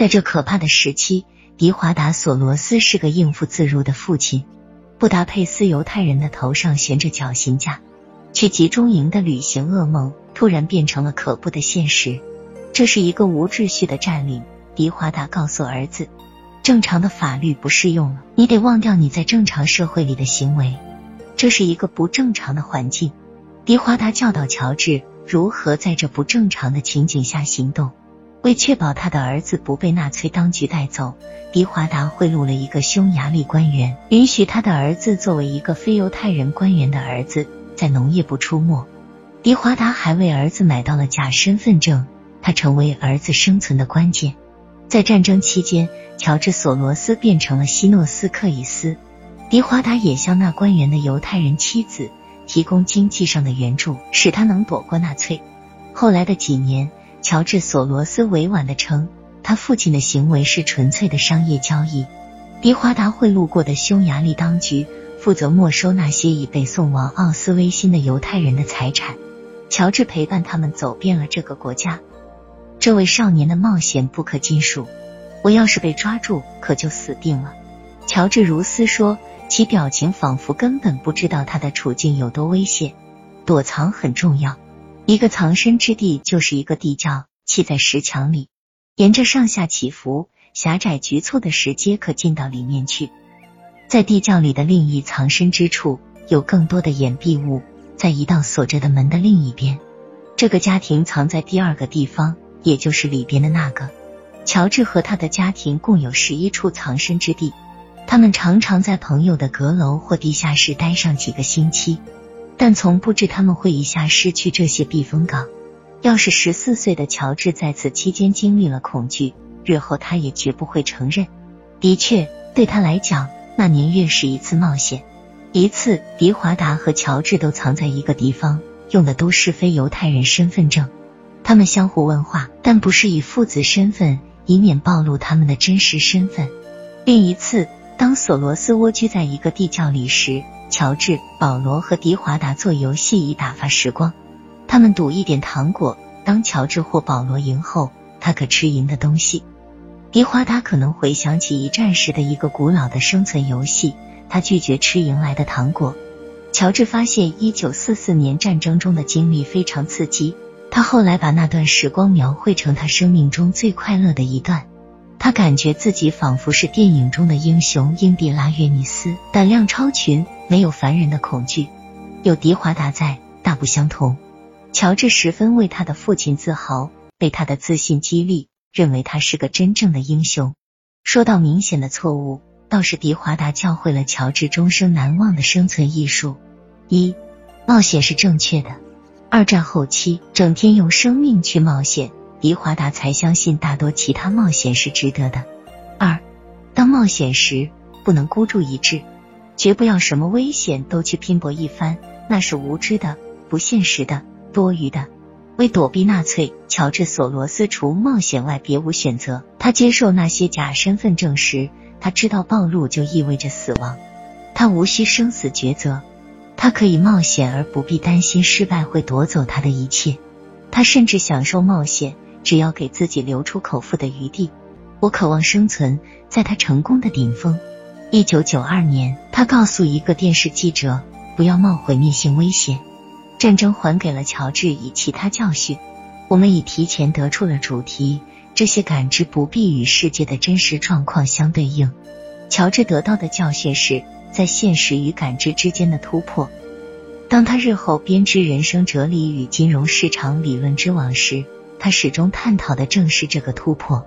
在这可怕的时期，迪华达·索罗斯是个应付自如的父亲。布达佩斯犹太人的头上悬着绞刑架，去集中营的旅行噩梦突然变成了可怖的现实。这是一个无秩序的占领。迪华达告诉儿子：“正常的法律不适用了，你得忘掉你在正常社会里的行为。这是一个不正常的环境。”迪华达教导乔治如何在这不正常的情景下行动。为确保他的儿子不被纳粹当局带走，迪华达贿赂了一个匈牙利官员，允许他的儿子作为一个非犹太人官员的儿子在农业部出没。迪华达还为儿子买到了假身份证，他成为儿子生存的关键。在战争期间，乔治·索罗斯变成了希诺斯克里斯，迪华达也向那官员的犹太人妻子提供经济上的援助，使他能躲过纳粹。后来的几年。乔治·索罗斯委婉的称，他父亲的行为是纯粹的商业交易。迪华达贿赂过的匈牙利当局负责没收那些已被送往奥斯威辛的犹太人的财产。乔治陪伴他们走遍了这个国家。这位少年的冒险不可尽数。我要是被抓住，可就死定了。乔治·如斯说，其表情仿佛根本不知道他的处境有多危险。躲藏很重要。一个藏身之地就是一个地窖，砌在石墙里，沿着上下起伏、狭窄局促的石阶可进到里面去。在地窖里的另一藏身之处，有更多的掩蔽物，在一道锁着的门的另一边。这个家庭藏在第二个地方，也就是里边的那个。乔治和他的家庭共有十一处藏身之地，他们常常在朋友的阁楼或地下室待上几个星期。但从不知他们会一下失去这些避风港。要是十四岁的乔治在此期间经历了恐惧，日后他也绝不会承认。的确，对他来讲，那年月是一次冒险。一次，迪华达和乔治都藏在一个地方，用的都是非犹太人身份证。他们相互问话，但不是以父子身份，以免暴露他们的真实身份。另一次，当索罗斯蜗居在一个地窖里时。乔治、保罗和迪华达做游戏以打发时光。他们赌一点糖果，当乔治或保罗赢后，他可吃赢的东西。迪华达可能回想起一战时的一个古老的生存游戏，他拒绝吃赢来的糖果。乔治发现一九四四年战争中的经历非常刺激，他后来把那段时光描绘成他生命中最快乐的一段。他感觉自己仿佛是电影中的英雄英迪拉约尼斯，胆量超群，没有凡人的恐惧。有迪华达在，大不相同。乔治十分为他的父亲自豪，被他的自信激励，认为他是个真正的英雄。说到明显的错误，倒是迪华达教会了乔治终生难忘的生存艺术：一、冒险是正确的。二战后期，整天用生命去冒险。迪华达才相信大多其他冒险是值得的。二，当冒险时不能孤注一掷，绝不要什么危险都去拼搏一番，那是无知的、不现实的、多余的。为躲避纳粹，乔治·索罗斯除冒险外别无选择。他接受那些假身份证时，他知道暴露就意味着死亡，他无需生死抉择，他可以冒险而不必担心失败会夺走他的一切。他甚至享受冒险。只要给自己留出口腹的余地，我渴望生存。在他成功的顶峰，一九九二年，他告诉一个电视记者：“不要冒毁灭性危险。”战争还给了乔治以其他教训。我们已提前得出了主题，这些感知不必与世界的真实状况相对应。乔治得到的教训是在现实与感知之间的突破。当他日后编织人生哲理与金融市场理论之网时，他始终探讨的正是这个突破。